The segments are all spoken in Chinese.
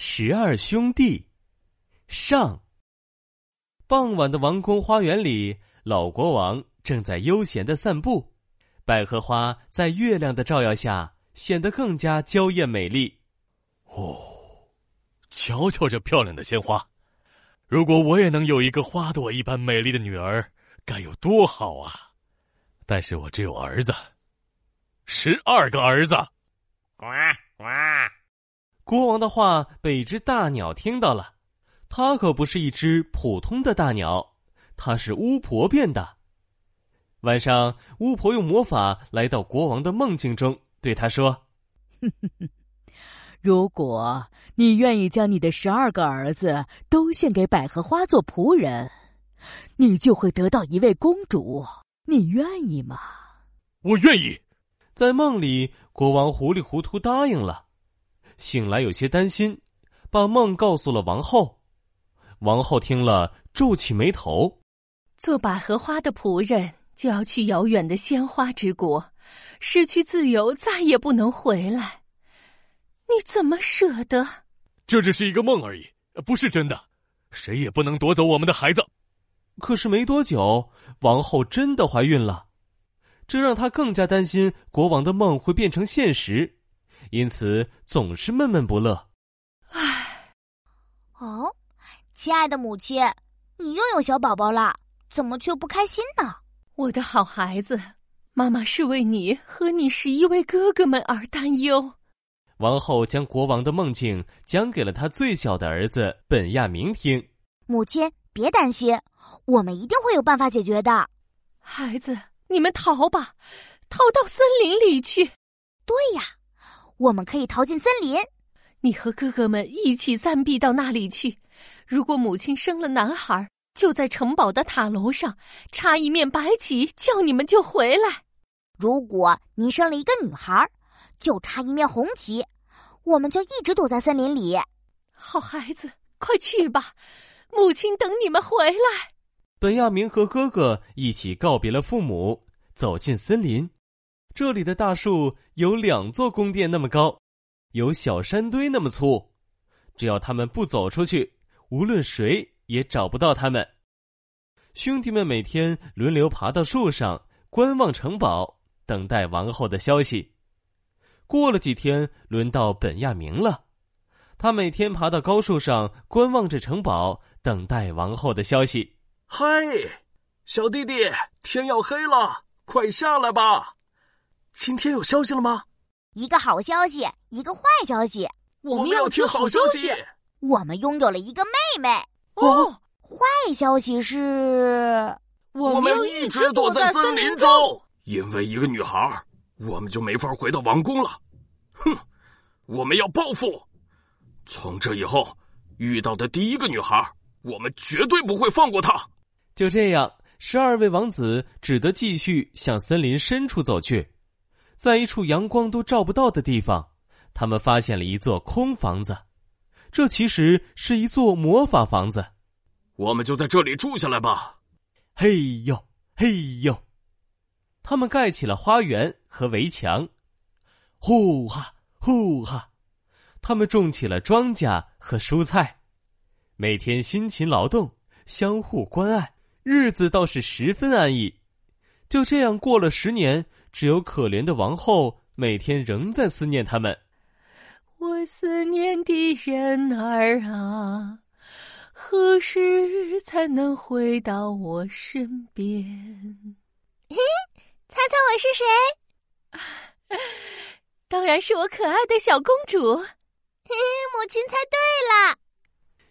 十二兄弟上。傍晚的王宫花园里，老国王正在悠闲的散步，百合花在月亮的照耀下显得更加娇艳美丽。哦，瞧瞧这漂亮的鲜花！如果我也能有一个花朵一般美丽的女儿，该有多好啊！但是我只有儿子，十二个儿子。呱呱！国王的话被一只大鸟听到了，它可不是一只普通的大鸟，它是巫婆变的。晚上，巫婆用魔法来到国王的梦境中，对他说：“ 如果你愿意将你的十二个儿子都献给百合花做仆人，你就会得到一位公主。你愿意吗？”“我愿意。”在梦里，国王糊里糊涂答应了。醒来有些担心，把梦告诉了王后。王后听了，皱起眉头：“做百合花的仆人，就要去遥远的鲜花之国，失去自由，再也不能回来。你怎么舍得？这只是一个梦而已，不是真的。谁也不能夺走我们的孩子。”可是没多久，王后真的怀孕了，这让她更加担心国王的梦会变成现实。因此总是闷闷不乐。唉，哦，亲爱的母亲，你又有小宝宝了，怎么却不开心呢？我的好孩子，妈妈是为你和你十一位哥哥们而担忧。王后将国王的梦境讲给了他最小的儿子本亚明听。母亲，别担心，我们一定会有办法解决的。孩子，你们逃吧，逃到森林里去。对呀。我们可以逃进森林，你和哥哥们一起暂避到那里去。如果母亲生了男孩，就在城堡的塔楼上插一面白旗，叫你们就回来；如果您生了一个女孩，就插一面红旗，我们就一直躲在森林里。好孩子，快去吧，母亲等你们回来。本亚明和哥哥一起告别了父母，走进森林。这里的大树有两座宫殿那么高，有小山堆那么粗。只要他们不走出去，无论谁也找不到他们。兄弟们每天轮流爬到树上观望城堡，等待王后的消息。过了几天，轮到本亚明了，他每天爬到高树上观望着城堡，等待王后的消息。嗨，小弟弟，天要黑了，快下来吧。今天有消息了吗？一个好消息，一个坏消息。我们要听好消息。我们拥有了一个妹妹。哦，坏消息是，我们一直躲在森林中，因为一个女孩，我们就没法回到王宫了。哼，我们要报复。从这以后，遇到的第一个女孩，我们绝对不会放过她。就这样，十二位王子只得继续向森林深处走去。在一处阳光都照不到的地方，他们发现了一座空房子。这其实是一座魔法房子。我们就在这里住下来吧。嘿呦，嘿呦！他们盖起了花园和围墙。呼哈，呼哈！他们种起了庄稼和蔬菜，每天辛勤劳动，相互关爱，日子倒是十分安逸。就这样过了十年。只有可怜的王后每天仍在思念他们。我思念的人儿啊，何时才能回到我身边？嘿，猜猜我是谁？当然是我可爱的小公主。嘿，母亲猜对了。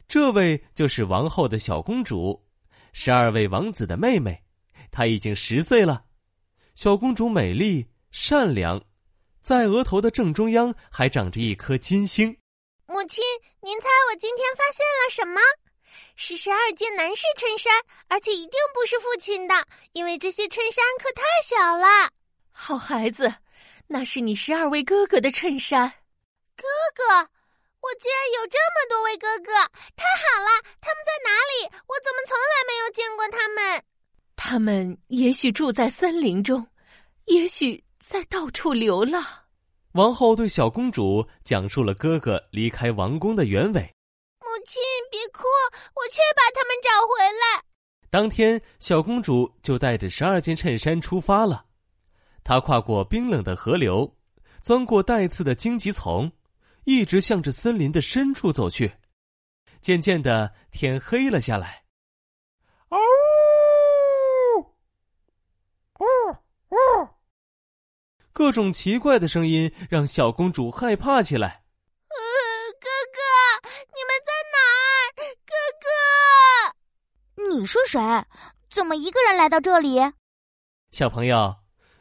这位就是王后的小公主，十二位王子的妹妹，她已经十岁了。小公主美丽善良，在额头的正中央还长着一颗金星。母亲，您猜我今天发现了什么？是十二件男士衬衫，而且一定不是父亲的，因为这些衬衫可太小了。好孩子，那是你十二位哥哥的衬衫。哥哥，我竟然有这么多位哥哥，太好了！他们在哪里？我怎么从来没有见过他们？他们也许住在森林中，也许在到处流浪。王后对小公主讲述了哥哥离开王宫的原委。母亲，别哭，我去把他们找回来。当天，小公主就带着十二件衬衫出发了。她跨过冰冷的河流，钻过带刺的荆棘丛，一直向着森林的深处走去。渐渐的，天黑了下来。各种奇怪的声音让小公主害怕起来。呃，哥哥，你们在哪儿？哥哥，你是谁？怎么一个人来到这里？小朋友，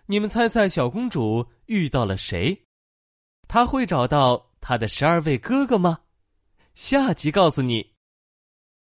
你们猜猜小公主遇到了谁？她会找到她的十二位哥哥吗？下集告诉你。